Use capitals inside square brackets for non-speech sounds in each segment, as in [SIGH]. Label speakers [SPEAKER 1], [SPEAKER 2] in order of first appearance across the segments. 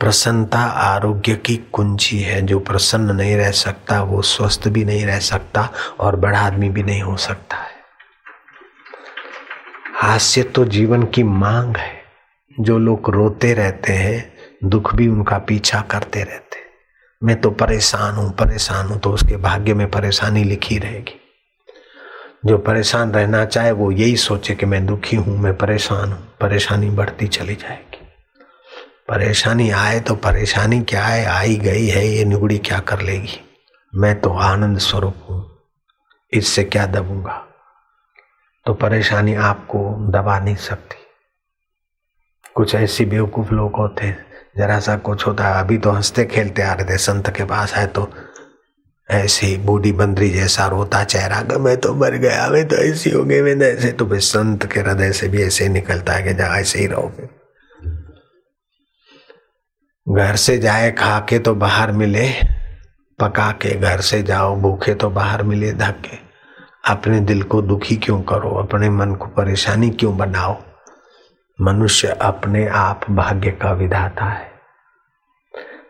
[SPEAKER 1] प्रसन्नता आरोग्य की कुंजी है। जो प्रसन्न नहीं रह सकता, वो स्वस्थ भी नहीं रह सकता और बड़ा आदमी भी नहीं हो सकता है। हास्य तो जीवन की मांग है। जो लोग रोते रहते हैं, दुख भी उनका पीछा करते रहते हैं। मैं तो परेशान हूँ परेशान हूँ तो उसके भाग्य में परेशानी लिखी रहेगी। जो परेशान रहना चाहे, वो यही सोचे कि मैं दुखी हूँ, मैं परेशान हूँ, परेशानी बढ़ती चली जाएगी। परेशानी आए तो परेशानी क्या है? आई गई है, ये निगुड़ी क्या कर लेगी? मैं तो आनंद स्वरूप हूँ, इससे क्या दबूँगा? तो परेशानी आपको दबा नहीं सकती। कुछ ऐसी बेवकूफ़ लोग होते जरा सा कुछ होता है, अभी तो हँसते खेलते आ रहे थे, संत के पास आए तो ऐसी बूढ़ी बंदरी जैसा रोता चेहरा मैं तो मर गया, मैं तो ऐसी हो गई, मैं ऐसे तो भाई संत के हृदय से भी ऐसे निकलता है कि जा ऐसे ही रहो फिर घर से जाए खा के तो बाहर मिले। पका के घर से जाओ, भूखे तो बाहर मिले धक्के अपने दिल को दुखी क्यों करो? अपने मन को परेशानी क्यों बनाओ? मनुष्य अपने आप भाग्य का विधाता है।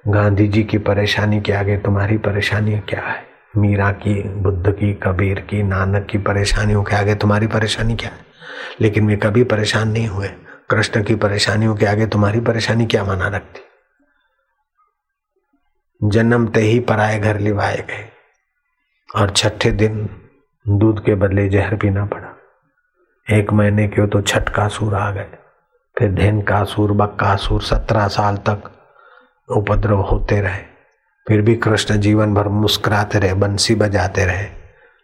[SPEAKER 1] गांधी जी की परेशानी के आगे तुम्हारी परेशानी क्या है? मीरा की, बुद्ध की, कबीर की, नानक की परेशानियों के आगे तुम्हारी परेशानी क्या है? लेकिन वे कभी परेशान नहीं हुए। कृष्ण की परेशानियों के आगे तुम्हारी परेशानी क्या माना रखती? जन्मते ही पराए घर लिवाए गए। और छठे दिन दूध के बदले जहर पीना पड़ा। एक महीने के तो छठ का सूर आ गए। फिर धैन का सूर बक्का सूर सत्रह साल तक उपद्रव होते रहे। फिर भी कृष्ण जीवन भर मुस्कुराते रहे, बंसी बजाते रहे।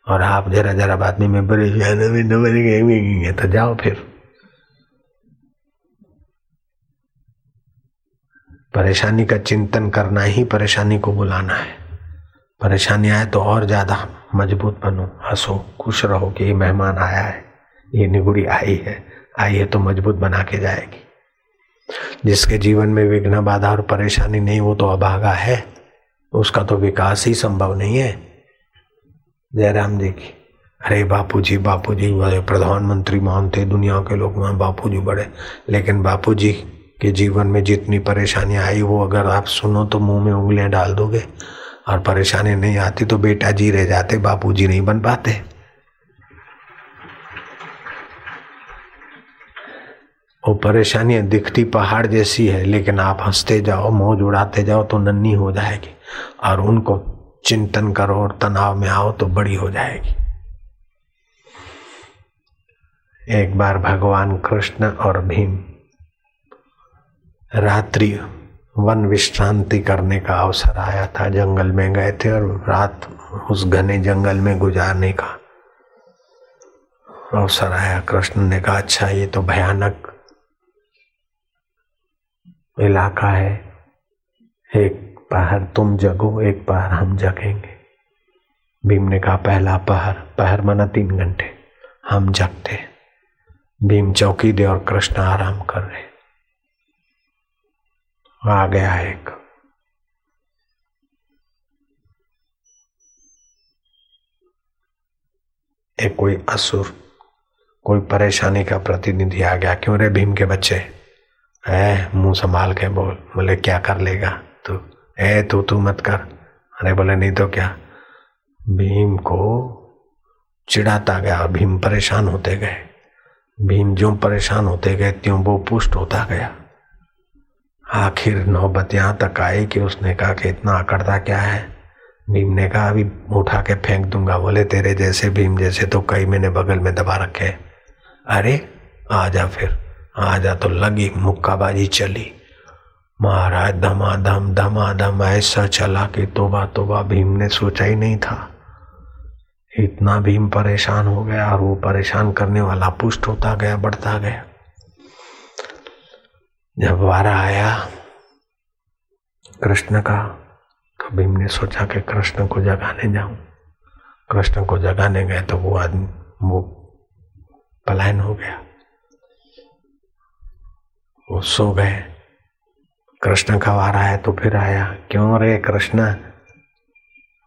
[SPEAKER 1] और आप जरा जरा बाद में परेशान तो जाओ फिर। परेशानी का चिंतन करना ही परेशानी को बुलाना है। परेशानी आए तो और ज़्यादा मज़बूत बनो, हंसो, खुश रहो कि ये मेहमान आया है, ये निगुड़ी आई है आई है तो मज़बूत बना के जाएगी। जिसके जीवन में विघ्न, बाधा और परेशानी नहीं, वो तो अभागा है, उसका तो विकास ही संभव नहीं है। जयराम जी की, अरे बापू जी बापू जी प्रधानमंत्री मानते दुनिया के लोग वहाँ बापू जी बड़े, लेकिन बापू जी कि जीवन में जितनी परेशानियाँ आई, वो अगर आप सुनो तो मुँह में उंगलियाँ डाल दोगे। और परेशानी नहीं आती तो बेटा जी रह जाते बापू जी नहीं बन पाते। वो परेशानियाँ दिखती पहाड़ जैसी है, लेकिन आप हँसते जाओ, मौज उड़ाते जाओ तो नन्ही हो जाएगी। और उनको चिंतन करो और तनाव में आओ तो बड़ी हो जाएगी। एक बार भगवान कृष्ण और भीम रात्रि वन विश्रांति करने का अवसर आया था। जंगल में गए थे और रात उस घने जंगल में गुजारने का अवसर आया। कृष्ण ने कहा अच्छा ये तो भयानक इलाका है। एक पहर तुम जगो, एक पहर हम जगेंगे। भीम ने कहा, पहला पहर पहर मना तीन घंटे, हम जगते भीम चौकी दे और कृष्ण आराम कर रहे आ गया एक। एक कोई असुर, कोई परेशानी का प्रतिनिधि आ गया। क्यों रे भीम के बच्चे? है मुँह संभाल के बोल। बोले, क्या कर लेगा तू? ए, तू तू मत कर। अरे बोले, नहीं तो क्या? भीम को चिढ़ाता गया भीम परेशान होते गए। भीम जो परेशान होते गए, त्यों वो पुष्ट होता गया। आखिर नौबत यहाँ तक आई कि उसने कहा कि इतना अकड़ता क्या है? भीम ने कहा, अभी उठा के फेंक दूँगा। बोले, तेरे जैसे भीम जैसे तो कई मैंने बगल में दबा रखे अरे, आ जा फिर। आ जा तो लगी मुक्काबाजी चली। महाराज, धमाधम धमाधम, ऐसा चला कि तोबा तोबा भीम ने सोचा ही नहीं था। इतना भीम परेशान हो गया और वो परेशान करने वाला पुष्ट होता गया, बढ़ता गया। जब वारा आया, कृष्ण का तो भीम ने सोचा कि कृष्ण को जगाने जाऊँ। कृष्ण को जगाने गए तो वो आदमी, वो पलायन हो गया। वो सो गए। कृष्ण का वारा है तो फिर आया, क्यों रे कृष्ण?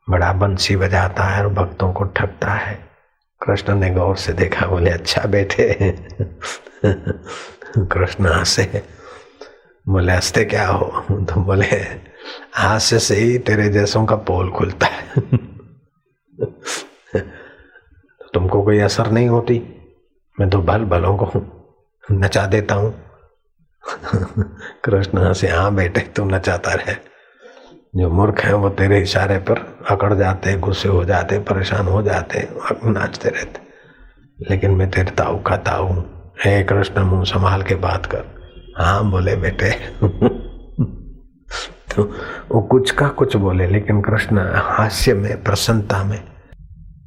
[SPEAKER 1] बड़ा बंसी बजाता है और भक्तों को ठगता है। कृष्ण ने गौर से देखा, बोले अच्छा बेटे। [LAUGHS] कृष्ण हंसे। बोले हँसते क्या हो? तो बोले हास्य से ही तेरे जैसों का पोल खुलता है। तुमको कोई असर नहीं होती। मैं तो भल भलों को नचा देता हूँ। कृष्ण हंसे हाँ बेटे तू नचाता रहे। जो मूर्ख है, वो तेरे इशारे पर अकड़ जाते, गुस्से हो जाते, परेशान हो जाते नाचते रहते। लेकिन मैं तेरे ताऊ का ताऊ हे कृष्ण, मुँह संभाल के बात कर। हाँ बोले बेटे। तो वो कुछ का कुछ बोले, लेकिन कृष्ण हास्य में, प्रसन्नता में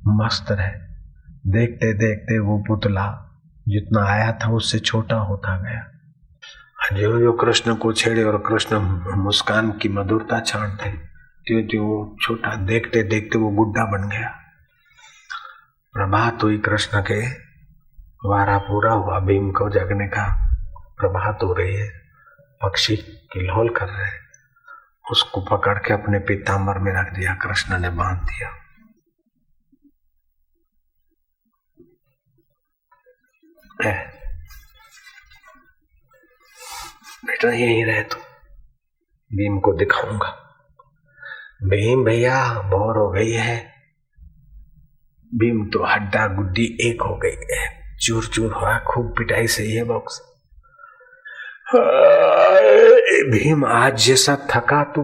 [SPEAKER 1] मस्त रहे। देखते देखते वो पुतला जितना आया था, उससे छोटा होता गया। जो जो कृष्ण को छेड़े और कृष्ण मुस्कान की मधुरता छाड़ते त्यो त्यो छोटा, देखते देखते वो गुड्डा बन गया। प्रभात हुई कृष्ण के वारा पूरा हुआ, भीम को जगने का। प्रभात हो रही है, पक्षी किल्होल कर रहे हैं। उसको पकड़ के अपने पीताम्बर में रख दिया, कृष्ण ने बाँध दिया। बेटा, यही रहे तू। भीम को दिखाऊँगा। भीम भैया, बोर हो गई है। भीम तो हड्डा गुड्डी एक हो गई है। चूर चूर हुआ, खूब पिटाई से है बॉक्स भीम, आज जैसा थका तू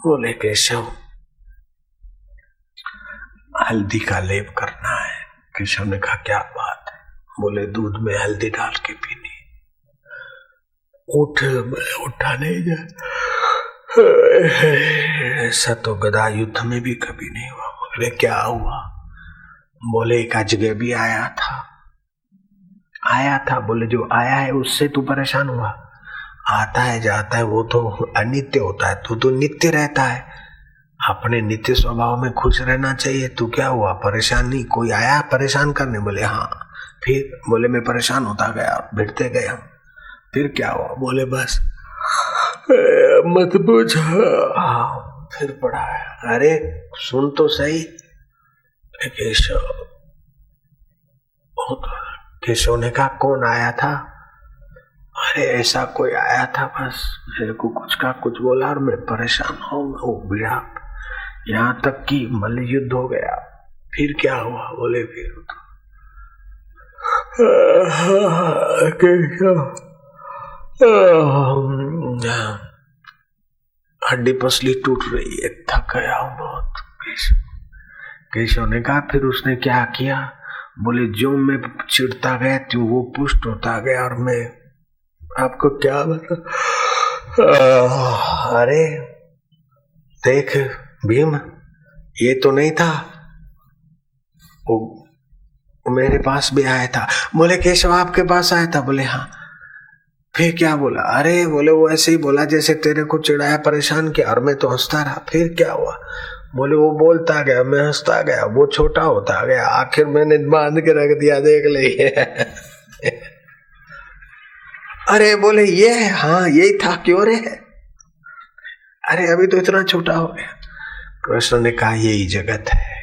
[SPEAKER 1] बोले केशव हल्दी का लेप करना है। केशव ने कहा, क्या बात है? बोले, दूध में हल्दी डाल के पीनी। उठ, उठा नहीं जा। ऐसा तो गदा युद्ध में भी कभी नहीं हुआ। बोले, क्या हुआ? बोले, एक भी आया था। आया था, बोले, जो आया है, उससे तू परेशान हुआ। आता है, जाता है, वो तो अनित्य होता है, तू तो नित्य रहता है। अपने नित्य स्वभाव में खुश रहना चाहिए, तू क्या हुआ, परेशान नहीं? कोई आया परेशान करने? बोले हाँ। फिर बोले, मैं परेशान होता गया, भिड़ते गए हम। फिर क्या हुआ? बोले, बस। मत बुझ। फिर पढ़ा है अरे, सुन तो सही। केशव केशव ने कहा कौन आया था? अरे, ऐसा कोई आया था बस। मेरे को कुछ का कुछ बोला और मैं परेशान हो बिड़ा यहाँ तक कि मल युद्ध हो गया। फिर क्या हुआ? बोले फिर हड्डी पसली टूट रही है, थक गया हूँ बहुत। केशव ने कहा फिर उसने क्या किया? बोले, जो मैं चिड़ता गया त्यों वो पुष्ट होता गया और मैं आपको क्या बता अरे, देख, भीम, ये तो नहीं था। वो मेरे पास भी आया था। बोले, केशव आपके पास आया था? बोले हाँ। फिर क्या बोला? अरे, बोले, वो ऐसे ही बोला जैसे तेरे को चिढ़ाया, परेशान किया और मैं तो हंसता रहा। फिर क्या हुआ? बोले, वो बोलता गया, मैं हंसता गया, वो छोटा होता गया, आखिर मैंने बाँध के रख दिया, देख ले [LAUGHS] अरे बोले, ये हाँ यही था, क्यों रे? अरे, अभी तो इतना छोटा हो गया। कृष्ण ने कहा यही जगत है।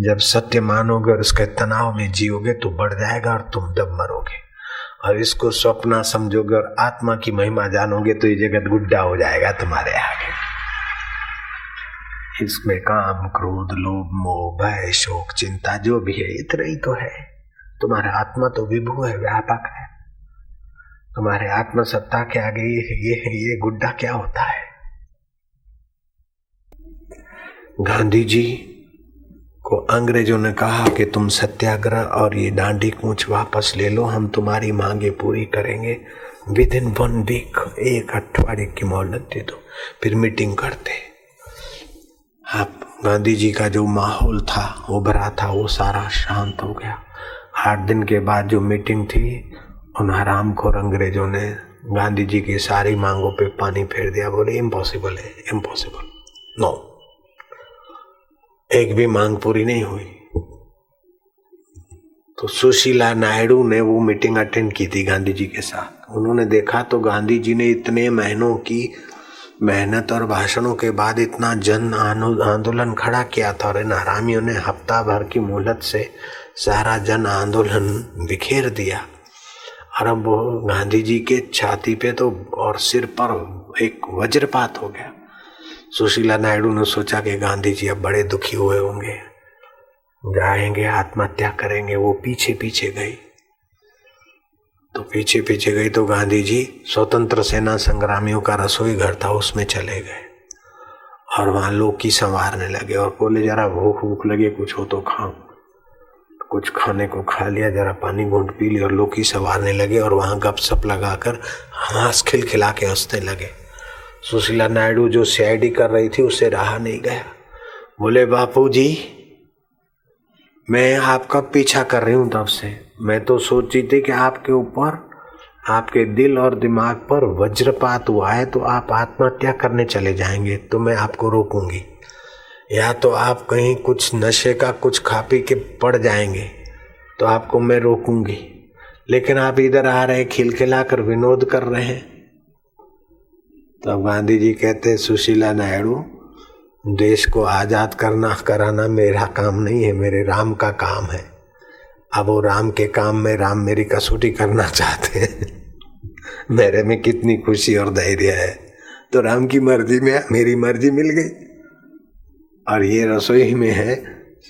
[SPEAKER 1] जब सत्य मानोगे और उसके तनाव में जियोगे तो बढ़ जाएगा और तुम दब मरोगे। और इसको स्वप्न समझोगे और आत्मा की महिमा जानोगे तो ये जगत गुड्डा हो जाएगा तुम्हारे आगे। इसमें काम, क्रोध, लोभ, मोह, भय, शोक, चिंता, जो भी है, इतना ही तो है। तुम्हारा आत्मा तो विभू है, व्यापक है। तुम्हारे आत्म सत्ता के आगे ये ये ये गुड्डा क्या होता है? गांधी जी को अंग्रेज़ों ने कहा कि तुम सत्याग्रह और ये डांडी कूच वापस ले लो, हम तुम्हारी मांगे पूरी करेंगे। विद इन वन वीक, एक अठवाडिये की मोहलत दे दो, फिर मीटिंग करते आप गांधी जी का जो माहौल था, वो भरा था, वो सारा शांत हो गया। आठ दिन के बाद जो मीटिंग थी उन हराम खोर अंग्रेज़ों ने गांधी जी की सारी मांगों पे पानी फेर दिया। बोले इम्पॉसिबल है इम्पॉसिबल नो. एक भी मांग पूरी नहीं हुई। तो सुशीला नायडू ने वो मीटिंग अटेंड की थी गांधी जी के साथ। उन्होंने देखा तो गांधी जी ने इतने महीनों की मेहनत और भाषणों के बाद इतना जन आंदोलन खड़ा किया था और इन हरामियों ने हफ़्ता भर की मोहलत से सारा जन आंदोलन बिखेर दिया। और अब गांधी जी के छाती पे तो और सिर पर एक वज्रपात हो गया। सुशीला नायडू ने सोचा कि गांधी जी अब बड़े दुखी हुए होंगे। जाएँगे, आत्महत्या करेंगे, वो पीछे पीछे गई। तो पीछे पीछे गई तो गांधी जी स्वतंत्र सेना संग्रामियों का रसोई घर था, उसमें चले गए। और वहाँ लोग की संवारने लगे और बोले, जरा भूख भूख लगे, कुछ हो तो खाओ। कुछ खाने को खा लिया, जरा पानी घूंट पी लिया और लोग की संवारने लगे और वहाँ लगा लगाकर हंस खिला के हंसने लगे। सुशीला नायडू जो सीआईडी कर रही थी, उससे रहा नहीं गया। बोले बापू जी मैं आपका पीछा कर रही हूँ तब से। मैं तो सोची थी कि आपके ऊपर, आपके दिल और दिमाग पर वज्रपात हुआ है तो आप आत्महत्या करने चले जाएँगे तो मैं आपको रोकूँगी। या तो आप कहीं कुछ नशे का कुछ खा पी के पड़ जाएँगे तो आपको मैं रोकूँगी। लेकिन आप इधर आ रहे खिलखिला कर विनोद कर रहे हैं। तो गांधी जी कहते सुशीला नायडू देश को आज़ाद करना, कराना मेरा काम नहीं है, मेरे राम का काम है। अब वो राम के काम में राम मेरी कसौटी करना चाहते हैं। [LAUGHS] मेरे में कितनी खुशी और धैर्य है। तो राम की मर्ज़ी में, मेरी मर्ज़ी मिल गई। और ये रसोई में है,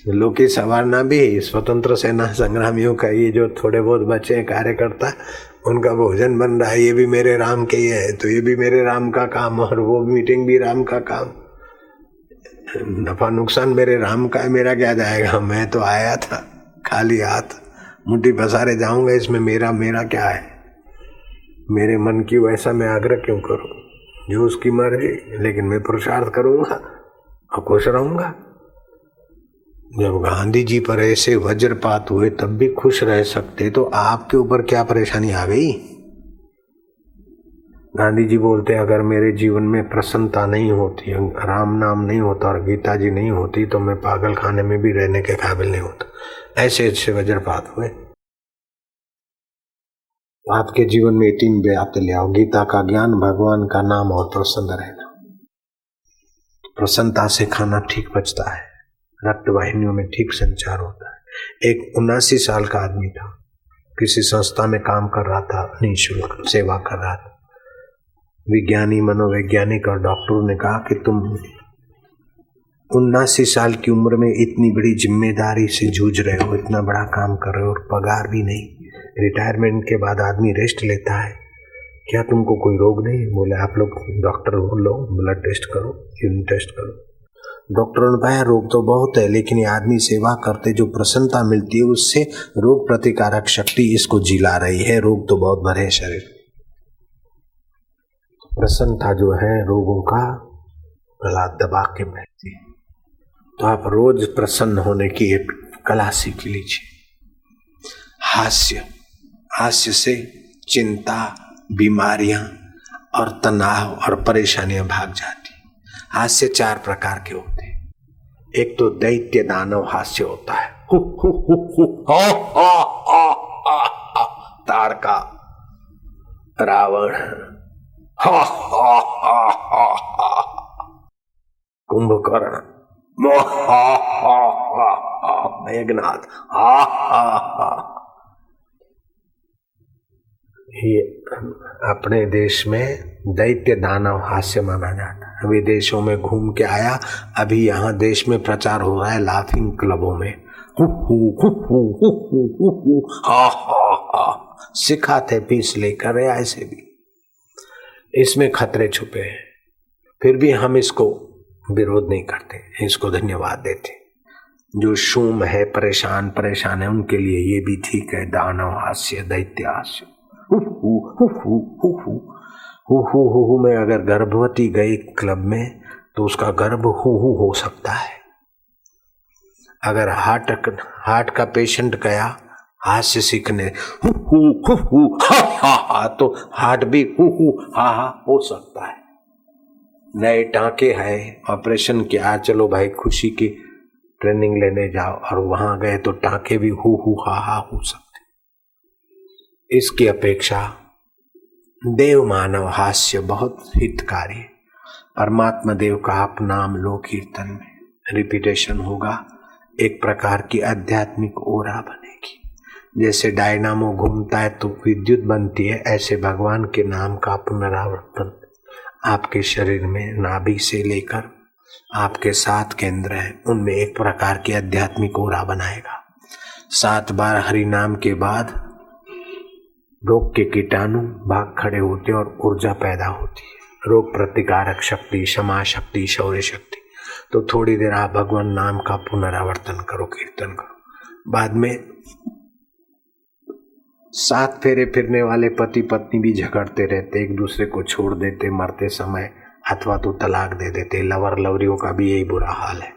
[SPEAKER 1] लोकी सवारना भी, स्वतंत्र सेना संग्रामियों का ये जो थोड़े बहुत बच्चे कार्यकर्ता, उनका भोजन बन रहा है, ये भी मेरे राम के ही है। तो ये भी मेरे राम का काम और वो मीटिंग भी राम का काम। नफा नुकसान मेरे राम का है, मेरा क्या जाएगा? मैं तो आया था, खाली हाथ मुट्ठी पसारे जाऊँगा, इसमें मेरा मेरा क्या है? मेरे मन की वैसा मैं आग्रह क्यों करूँ? जो उसकी मर्ज़ी लेकिन मैं पुरुषार्थ करूँगा और खुश रहूँगा। जब गांधी जी पर ऐसे वज्रपात हुए, तब भी खुश रह सकते तो आपके ऊपर क्या परेशानी आ गई? गांधी जी बोलते हैं, अगर मेरे जीवन में प्रसन्नता नहीं होती, राम नाम नहीं होता और गीता जी नहीं होती तो मैं पागल खाने में भी रहने के काबिल नहीं होता। ऐसे ऐसे वज्रपात हुए। आपके जीवन में तीन व्याप्त ले आओ। गीता का ज्ञान भगवान का नाम और प्रसन्न रहना। प्रसन्नता से खाना ठीक बचता है। रक्त वाहिनियों में ठीक संचार होता है। एक उन्नासी साल का आदमी था। किसी संस्था में काम कर रहा था निःशुल्क सेवा कर रहा था। विज्ञानी, मनोवैज्ञानिक और डॉक्टरों ने कहा कि तुम उन्नासी साल की उम्र में इतनी बड़ी ज़िम्मेदारी से जूझ रहे हो, इतना बड़ा काम कर रहे हो और पगार भी नहीं। रिटायरमेंट के बाद आदमी रेस्ट लेता है। क्या तुमको कोई रोग नहीं? बोले, आप लोग डॉक्टर हो, लो, ब्लड टेस्ट करो, यूरिन टेस्ट करो। डॉक्टरों ने पाया रोग तो बहुत है, लेकिन ये आदमी सेवा करते, जो प्रसन्नता मिलती है, उससे रोग प्रतिकारक शक्ति इसको जिला रही है। रोग तो बहुत भरे शरीर प्रसन्नता जो है रोगों का प्रहलाद दबा के बैठती है। तो आप रोज प्रसन्न होने की एक कला सीख लीजिए। हास्य हास्य से चिंता बीमारियाँ और तनाव और परेशानियाँ भाग जाती हास्य चार प्रकार के होते एक तो दैत्य दानव हास्य होता है हा, तारका रावण [LAUGHS] कुंभकर्ण। [LAUGHS] मेघनाथ। [LAUGHS] ये अपने देश में दैत्य दानव हास्य माना जाता है। विदेशों में घूम के आया, अभी यहाँ देश में प्रचार हो रहा है लाफिंग क्लबों में। हु हु हु हु हु हु हु, हा हा हा सिखाते पीस लेकर ऐसे भी। इसमें खतरे छुपे हैं। फिर भी हम इसको विरोध नहीं करते, इसको धन्यवाद देते जो शूम है, परेशान परेशान है, उनके लिए ये भी ठीक है, दानव हास्य दैत्य हास्य हु में अगर गर्भवती गई क्लब में तो उसका गर्भ हु, हो सकता है। अगर हार्ट हार्ट का पेशेंट गया हास्य सीखने। हु हु हु हु, हा हा हा तो हार्ट भी हु हु, हा हा, हो सकता है। नए टांके है, ऑपरेशन किया चलो भाई, खुशी की ट्रेनिंग लेने जाओ, और वहाँ गए तो टांके भी हु हु, हा हा, हो सकते इसकी अपेक्षा देव मानव हास्य बहुत हितकारी परमात्मा देव का आप नाम लो कीर्तन में। रिपीटेशन होगा। एक प्रकार की आध्यात्मिक ओरा बनेगी जैसे डायनामो घूमता है तो विद्युत बनती है, ऐसे भगवान के नाम का पुनरावर्तन आपके शरीर में नाभि से लेकर आपके सात केंद्र हैं, उनमें एक प्रकार की आध्यात्मिक ओरा बनाएगा। सात बार हरि नाम के बाद रोग के कीटाणु भाग खड़े होते और ऊर्जा पैदा होती है। रोग प्रतिकारक शक्ति, क्षमा शक्ति, शौर्य शक्ति। तो थोड़ी देर आप भगवान नाम का पुनरावर्तन करो, कीर्तन करो। बाद में सात फेरे फिरने वाले पति पत्नी भी झगड़ते रहते, एक दूसरे को छोड़ देते, मरते समय अथवा तो तलाक दे देते। लवर लवरियों का भी यही बुरा हाल है।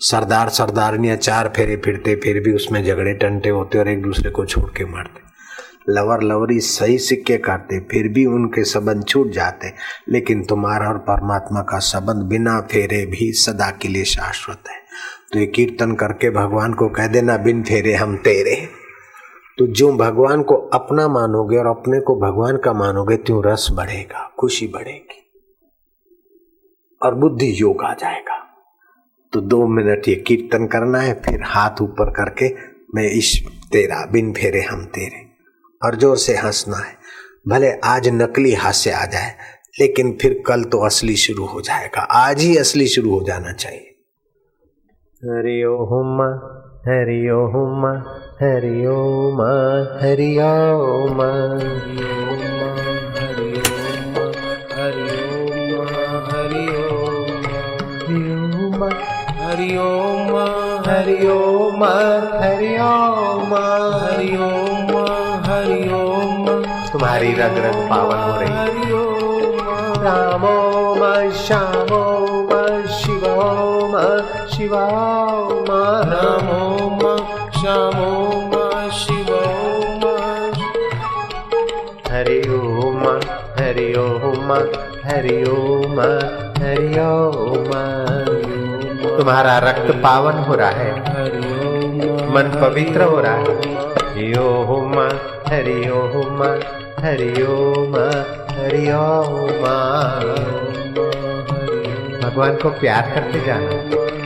[SPEAKER 1] सरदार सरदारनियाँ चार फेरे फिरते, फिर भी उसमें झगड़े टंटे होते और एक दूसरे को छोड़ के मारते। लवर लवरी सही सिक्के काटते, फिर भी उनके संबंध छूट जाते, लेकिन तुम्हारा और परमात्मा का संबंध बिना फेरे भी सदा के लिए शाश्वत है। तो ये कीर्तन करके भगवान को कह देना, बिन फेरे हम तेरे तो जो भगवान को अपना मानोगे और अपने को भगवान का मानोगे, त्यों रस बढ़ेगा, खुशी बढ़ेगी। और बुद्धि योग आ जाएगा। तो दो मिनट ये कीर्तन करना है, फिर हाथ ऊपर करके मैं इस तेरा, बिन फेरे हम तेरे। और ज़ोर से हंसना है। भले आज नकली हास्य आ जाए, लेकिन फिर कल तो असली शुरू हो जाएगा। आज ही असली शुरू हो जाना चाहिए। हरि ओम। हरि ओम हरि ओम हरि ओम।
[SPEAKER 2] हरि ओम हरि ओम हरि ओम हरि ओम हरि ओम।
[SPEAKER 1] तुम्हारी रग रग पावन हो रही।
[SPEAKER 2] हरि ओम।
[SPEAKER 1] रामो म श्यामो। शिवो म
[SPEAKER 2] नमो म श्यामो म शिवो
[SPEAKER 1] हरि ओम हरि ओम हरि ओम हरि ओम तुम्हारा रक्त पावन हो रहा है।
[SPEAKER 2] हरि
[SPEAKER 1] मन पवित्र हो रहा है। हरि ओम हरि ओम हरि ओम हरि ओम भगवान को प्यार करते जाना।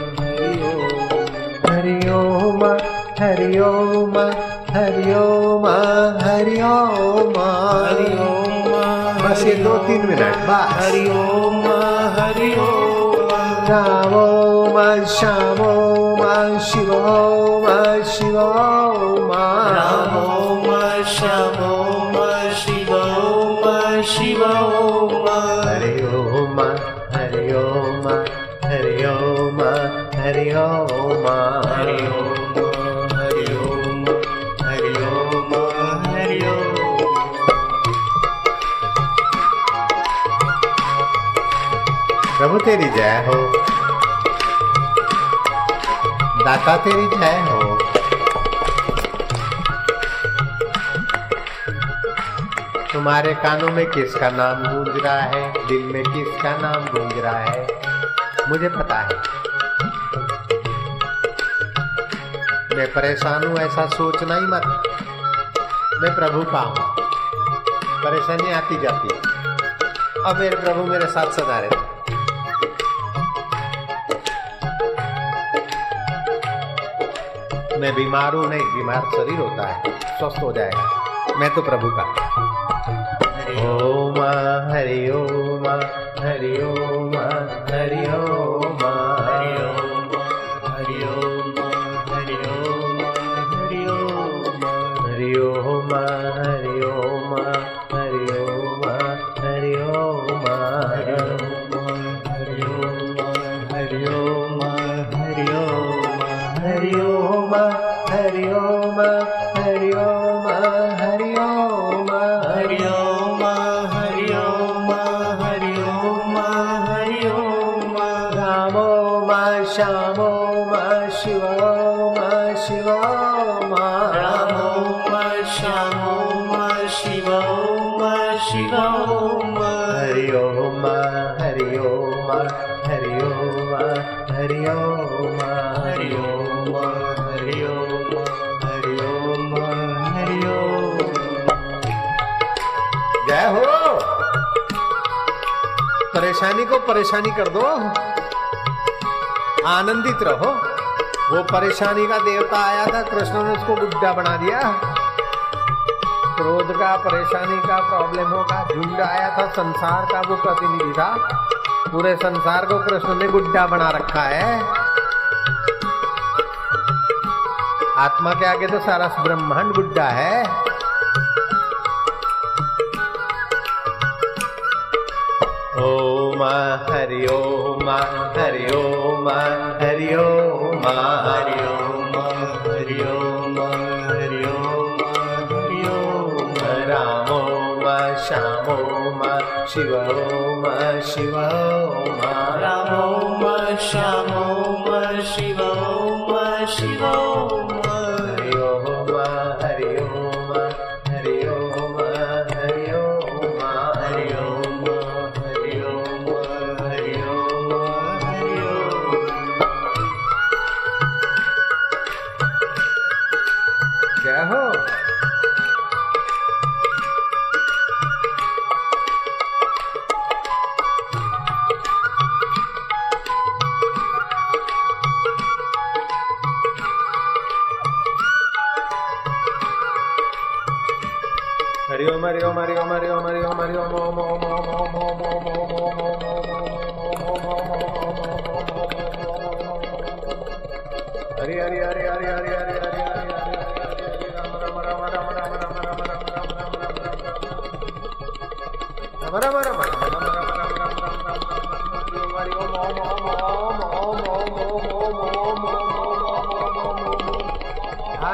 [SPEAKER 1] हरि ओम हरि ओम हरि ओम हरि ओम
[SPEAKER 2] हरि ओम
[SPEAKER 1] बस ये दो तीन मिनट बस।
[SPEAKER 2] हरि ओम हरि ओम
[SPEAKER 1] रामो म श्यामो म शिवो म शिवो म
[SPEAKER 2] रामो म श्यामो
[SPEAKER 1] तेरी जय हो। दाता तेरी जय हो। तुम्हारे कानों में किसका नाम गूंज रहा है? दिल में किसका नाम गूंज रहा है? मुझे पता है। मैं परेशान हूँ, ऐसा सोचना ही मत। मैं प्रभु का हूँ। परेशानी आती जाती है। अब मेरे प्रभु मेरे साथ सदा रहते मैं बीमार नहीं, बीमार शरीर होता है, स्वस्थ हो जाएगा। मैं तो प्रभु का। हरि ओम हरि ओम हरि ओम म श्यामो म शिवो म शिवो म
[SPEAKER 2] रामो म श्यामो म शिवो म शिवो म
[SPEAKER 1] हरि ओम हरि ओम हरि ओम हरि ओम
[SPEAKER 2] हरि ओम हरि ओम हरि ओम हरि ओम
[SPEAKER 1] जय हो। परेशानी को परेशानी कर दो। आनंदित रहो। वो परेशानी का देवता आया था, कृष्ण ने उसको बुद्धा बना दिया। क्रोध का, परेशानी का, प्रॉब्लम होगा झुंड आया था, संसार का वो प्रतिनिधि था। पूरे संसार को कृष्ण ने गुड्डा बना रखा है। आत्मा के आगे तो सारा ब्रह्मांड गुड्डा है। ओम हरि ओम हरि ओम हरि ओम हरि ओम हरि ओम हरि ओम हरि ओम राम ओम श्याम ओम शिव ओम शिव ओम राम ओम श्याम ओम शिव ओम शिव ओम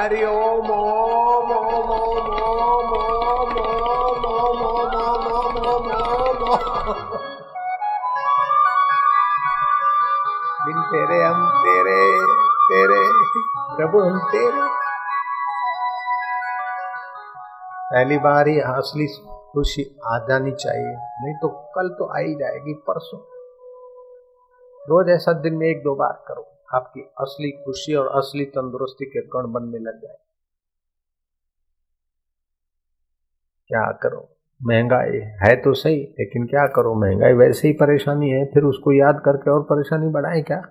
[SPEAKER 1] ओम हरि ओम ओम ओम ओम ओम ओम ओम ओम ओम ओम ओम बिन तेरे हम तेरे तेरे प्रभु हम तेरे पहली बार ही असली खुशी आ जानी चाहिए। नहीं तो कल तो आ ही जाएगी, परसों। रोज ऐसा दिन में एक दो बार करो। आपकी असली खुशी और असली तंदुरुस्ती के कण बनने लग जाए। क्या करो? महँगाई है तो सही, लेकिन क्या करो? महँगाई वैसे ही परेशानी है, फिर उसको याद करके और परेशानी बढ़ाए क्या?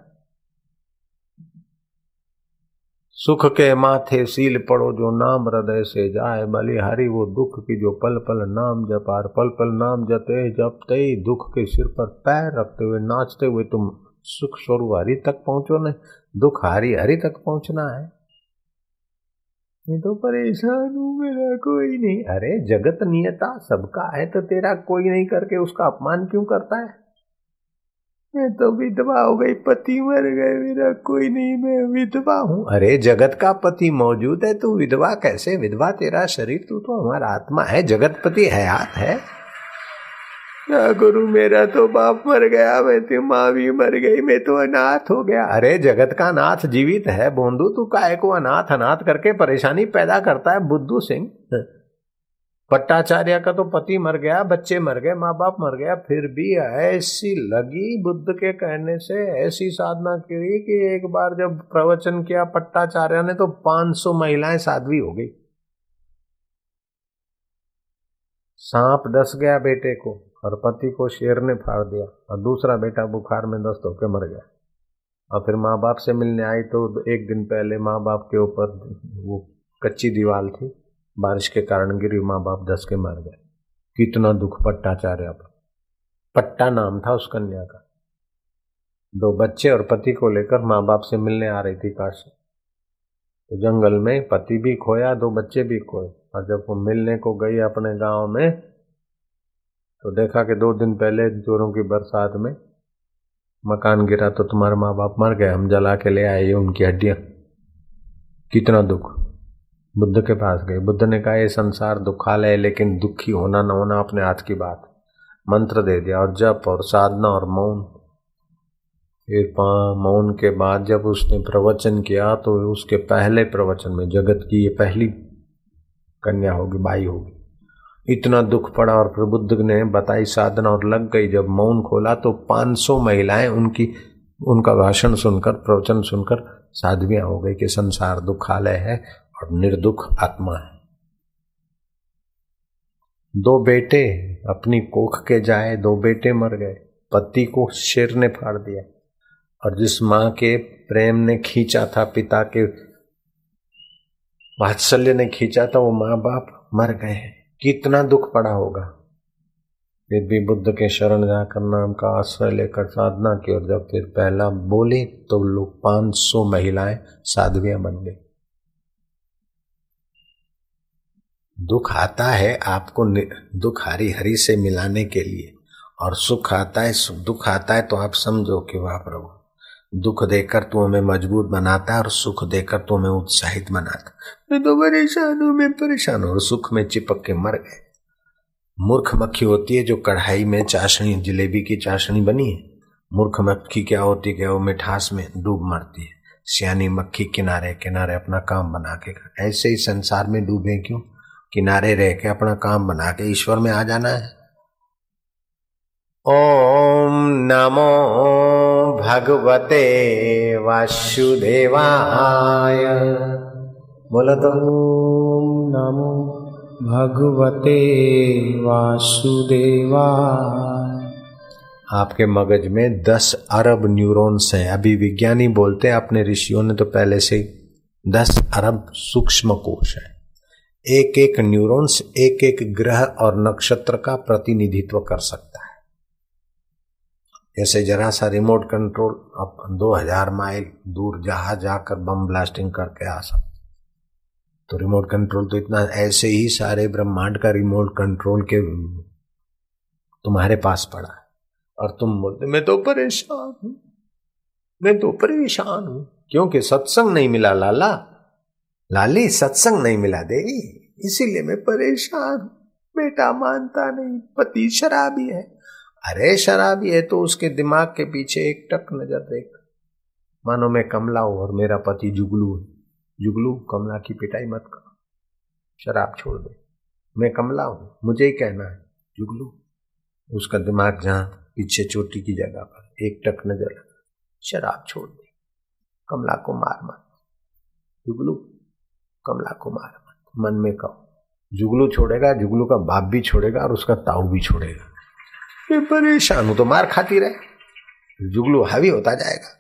[SPEAKER 1] सुख के माथे सील पड़ो जो नाम हृदय से जाए, बलिहारी वो दुख की जो पल पल नाम जपार पल पल नाम जते जपते ही दुख के सिर पर पैर रखते हुए नाचते हुए तुम सुख स्वरूप हरि तक पहुंचो न दुख हरि हरि तक पहुँचना है। ये तो परेशान हूँ मेरा, कोई नहीं। अरे, जगत नियता सबका है तो तेरा कोई नहीं करके उसका अपमान क्यों करता है? मैं तो विधवा हो गई, पति मर गए, मेरा कोई नहीं, मैं विधवा हूँ। अरे, जगत का पति मौजूद है, तू विधवा कैसे? विधवा तेरा शरीर, तू तो हमारा आत्मा है, जगत पति हयात है। क्या करूँ मेरा तो बाप मर गया, मैं तो माँ भी मर गई, मैं तो अनाथ हो गया। अरे, जगत का नाथ जीवित है, बोंदू, तू काय को अनाथ अनाथ करके परेशानी पैदा करता है, बुद्धू सिंह? पट्टाचार्य का तो पति मर गया, बच्चे मर गए माँ बाप मर गया, फिर भी ऐसी लगी बुद्ध के कहने से, ऐसी साधना की कि एक बार जब प्रवचन किया पट्टाचार्य ने तो 500 महिलाएँ साध्वी हो गई। सांप डस गया बेटे को। और पति को शेर ने फाड़ दिया और दूसरा बेटा बुखार में दस्त होकर मर गया। और फिर माँ बाप से मिलने आई तो एक दिन पहले माँ बाप के ऊपर वो कच्ची दीवार थी। बारिश के कारण गिरी माँ बाप दस के मर गए। कितना दुख, पट्टाचार्य पर पट्टा नाम था उस कन्या का। दो बच्चे और पति को लेकर माँ बाप से मिलने आ रही थी काशी। तो जंगल में पति भी खोया, दो बच्चे भी खोए। और जब वो मिलने को गई अपने गाँव में तो देखा कि दो दिन पहले जोरों की बरसात में मकान गिरा तो तुम्हारे माँ बाप मर गए, हम जला के ले आए उनकी हड्डियाँ। कितना दुख। बुद्ध के पास गए। बुद्ध ने कहा, ये संसार दुखालय है, लेकिन दुखी होना न होना अपने हाथ की बात। मंत्र दे दिया और जप और साधना और मौन। फिर मौन के बाद जब उसने प्रवचन किया तो उसके पहले प्रवचन में, जगत की ये पहली कन्या होगी बाई होगी। इतना दुख पड़ा और फिर बुद्ध ने बताई साधना और लग गई। जब मौन खोला तो 500 महिलाएँ उनकी, उनका भाषण सुनकर, प्रवचन सुनकर साध्वियाँ हो गई कि संसार दुखालय है और निर्दुख आत्मा है। दो बेटे अपनी कोख के जाए, दो बेटे मर गए, पति को शेर ने फाड़ दिया और जिस माँ के प्रेम ने खींचा था, पिता के वात्सल्य ने खींचा था, वो माँ बाप मर गए कितना दुख पड़ा होगा। फिर भी बुद्ध के शरण जाकर नाम का आश्रय लेकर साधना की और जब फिर पहला बोली तो लोग पाँच सौ महिलाएँ साधवियाँ बन गई। दुख आता है आपको दुख हरी हरी से मिलाने के लिए, और सुख आता है दुख आता है तो आप समझो कि वाह प्रभु। दुख देकर तू हमें मज़बूत बनाता है और सुख देकर तू हमें उत्साहित बनाता मैं तो परेशान हूँ, मैं परेशान हूँ और सुख में चिपक के मर गए। मूर्ख मक्खी होती है जो कढ़ाई में चाशनी, जलेबी की चाशनी बनी है। मूर्ख मक्खी क्या होती है वो मिठास में डूब मरती है। सियानी मक्खी किनारे किनारे अपना काम बना के ऐसे ही संसार में डूबे क्यों? किनारे रह के अपना काम बना के ईश्वर में आ जाना है। ओम नमो भगवते वासुदेवाय। बोलो तो
[SPEAKER 2] ओम नमो भगवते वासुदेवाय।
[SPEAKER 1] आपके मगज में दस अरब न्यूरॉन्स हैं। अभी विज्ञानी बोलते हैं अपने ऋषियों ने तो पहले से दस अरब सूक्ष्म कोश है। एक एक न्यूरॉन्स एक एक ग्रह और नक्षत्र का प्रतिनिधित्व कर सकता जैसे जरा सा रिमोट कंट्रोल अब दो हज़ार माइल दूर जहाँ जाकर बम ब्लास्टिंग करके आ सकते तो रिमोट कंट्रोल तो इतना, ऐसे ही सारे ब्रह्मांड का रिमोट कंट्रोल के, तुम्हारे पास पड़ा है। और तुम बोलते, मैं तो परेशान हूँ, मैं तो परेशान हूँ, क्योंकि सत्संग नहीं मिला लाला, लाली सत्संग नहीं मिला देवी, इसीलिए मैं परेशान हूँ। बेटा मानता नहीं, पति शराबी है। अरे, शराबी है तो उसके दिमाग के पीछे एक टक नज़र देख। मानो मैं कमला हूँ और मेरा पति जुगलू है। जुगलू, कमला की पिटाई मत करो। शराब छोड़ दे। मैं कमला हूँ, मुझे ही कहना है। जुगलू, उसका दिमाग जहाँ पीछे चोटी की जगह पर एक टक नज़र शराब छोड़ दे। कमला को मार मत। जुगलू, कमला को मार मत। मन में कहो, जुगलू छोड़ेगा, जुगलू का बाप भी छोड़ेगा और उसका ताऊ भी छोड़ेगा। ये परेशान हूँ तो मार खाती रहे जुगलू हावी होता जाएगा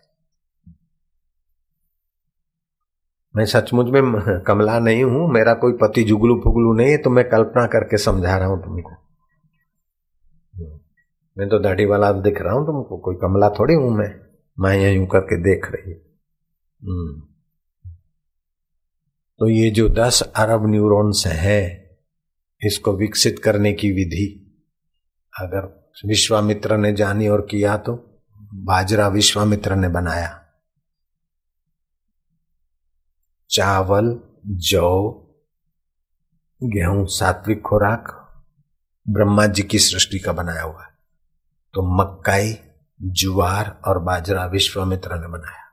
[SPEAKER 1] मैं सचमुच में कमला नहीं हूँ मेरा कोई पति जुगलू फुगलू नहीं है तो मैं कल्पना करके समझा रहा हूँ तुमको मैं तो दाढ़ी वाला दिख रहा हूँ तुमको कोई कमला थोड़ी हूँ मैं माया यूँ करके देख रही हूँ तो ये जो दस अरब न्यूरॉन्स है इसको विकसित करने की विधि अगर विश्वामित्र ने जानी और किया तो बाजरा विश्वामित्र ने बनाया। चावल, जौ, गेहूँ, सात्विक खुराक, ब्रह्मा जी की सृष्टि का बनाया हुआ तो मक्काई, जुवार और बाजरा विश्वामित्र ने बनाया।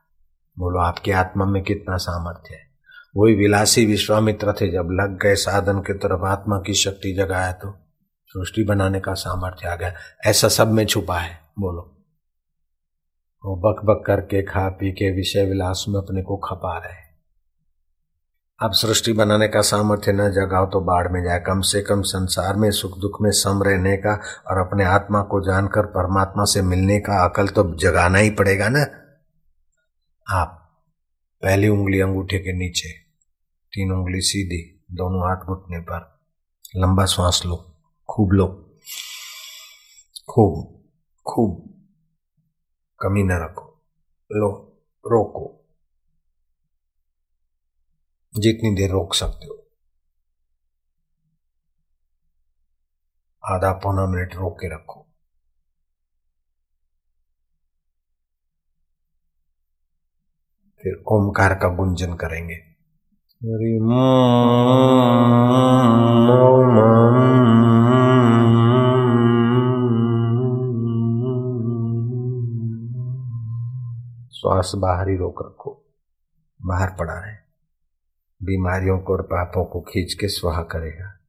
[SPEAKER 1] बोलो, आपकी आत्मा में कितना सामर्थ्य है? वही विलासी विश्वामित्र थे, जब लग गए साधन की तरफ़ आत्मा की शक्ति जगाया तो। सृष्टि बनाने का सामर्थ्य आ गया। ऐसा सब में छुपा है, बोलो। वो बक बक करके खा पी के विषय विलास में अपने को खपा रहे अब सृष्टि बनाने का सामर्थ्य न जगाओ तो बाढ़ में जाए। कम से कम संसार में सुख दुख में सम रहने का और अपने आत्मा को जानकर परमात्मा से मिलने का अकल तो जगाना ही पड़ेगा ना। आप पहली उंगली अंगूठे के नीचे, तीन उंगली सीधी, दोनों हाथ घुटने पर। लंबा श्वास लो। खूब लो खूब खूब। कमी न रखो। लो, रोको। जितनी देर रोक सकते हो। आधा पौना मिनट रोक के रखो। फिर ओमकार का गुंजन करेंगे। श्वास बाहर ही रोक रखो बाहर पड़ा रहे। बीमारियों को और पापों को खींच के स्वाहा करेगा।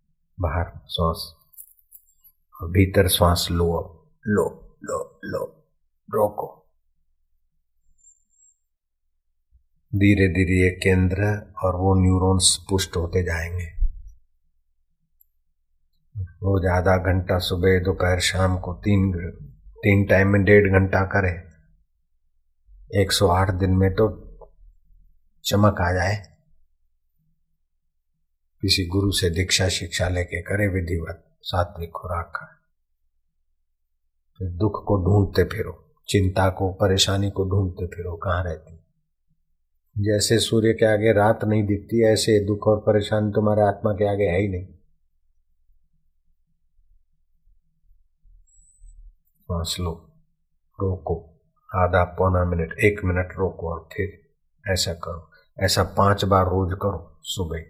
[SPEAKER 1] बाहर श्वास और भीतर श्वास लो लो लो लो। रोको। धीरे धीरे ये केंद्र और वो न्यूरॉन्स पुष्ट होते जाएँगे। रोज आधा घंटा सुबह, दोपहर, शाम को तीन तीन टाइम में डेढ़ घंटा करे। 108 दिन में तो चमक आ जाए। किसी गुरु से दीक्षा शिक्षा लेके करे विधिवत, सात्विक खुराक खाए। फिर दुख को ढूंढते फिरो, चिंता को, परेशानी को ढूंढते फिरो, कहाँ रहती जैसे सूर्य के आगे रात नहीं दिखती, ऐसे दुख और परेशानी तुम्हारे आत्मा के आगे है ही नहीं। सांस लो, रोको। आधा पौना मिनट, एक मिनट रोको और फिर ऐसा करो। ऐसा पाँच बार रोज करो, सुबह।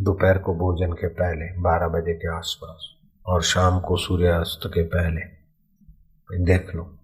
[SPEAKER 1] दोपहर को भोजन के पहले, बारह बजे के आसपास, और शाम को सूर्यास्त के पहले। देख लो।